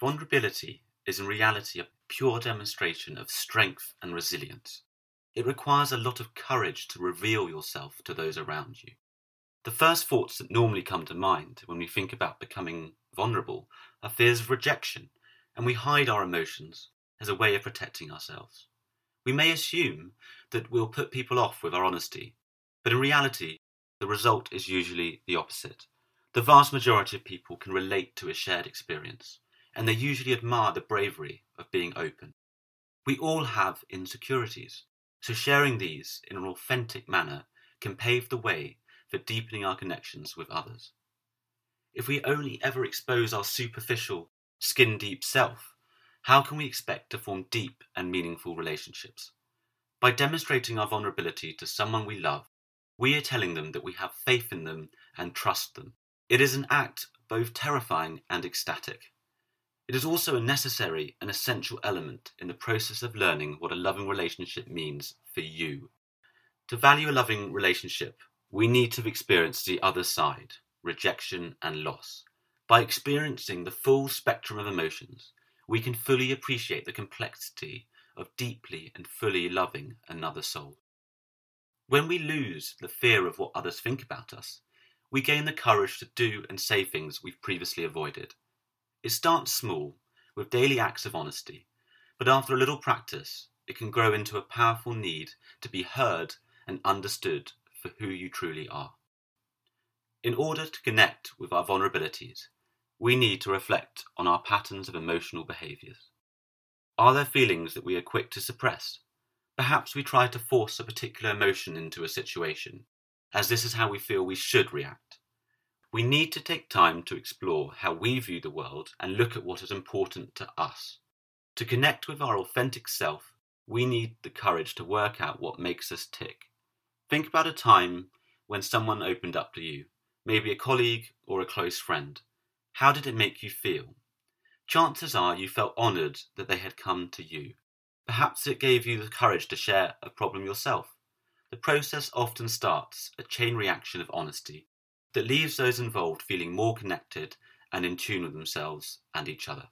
Vulnerability is in reality a pure demonstration of strength and resilience. It requires a lot of courage to reveal yourself to those around you. The first thoughts that normally come to mind when we think about becoming vulnerable are fears of rejection, and we hide our emotions as a way of protecting ourselves. We may assume that we'll put people off with our honesty, but in reality, the result is usually the opposite. The vast majority of people can relate to a shared experience, and they usually admire the bravery of being open. We all have insecurities, so sharing these in an authentic manner can pave the way for deepening our connections with others. If we only ever expose our superficial, skin deep self, how can we expect to form deep and meaningful relationships? By demonstrating our vulnerability to someone we love, we are telling them that we have faith in them and trust them. It is an act both terrifying and ecstatic. It is also a necessary and essential element in the process of learning what a loving relationship means for you. To value a loving relationship, we need to experience the other side, rejection and loss. By experiencing the full spectrum of emotions, we can fully appreciate the complexity of deeply and fully loving another soul. When we lose the fear of what others think about us, we gain the courage to do and say things we've previously avoided. It starts small, with daily acts of honesty, but after a little practice, it can grow into a powerful need to be heard and understood for who you truly are. In order to connect with our vulnerabilities, we need to reflect on our patterns of emotional behaviours. Are there feelings that we are quick to suppress? Perhaps we try to force a particular emotion into a situation, as this is how we feel we should react. We need to take time to explore how we view the world and look at what is important to us. To connect with our authentic self, we need the courage to work out what makes us tick. Think about a time when someone opened up to you, maybe a colleague or a close friend. How did it make you feel? Chances are you felt honoured that they had come to you. Perhaps it gave you the courage to share a problem yourself. The process often starts a chain reaction of honesty that leaves those involved feeling more connected and in tune with themselves and each other.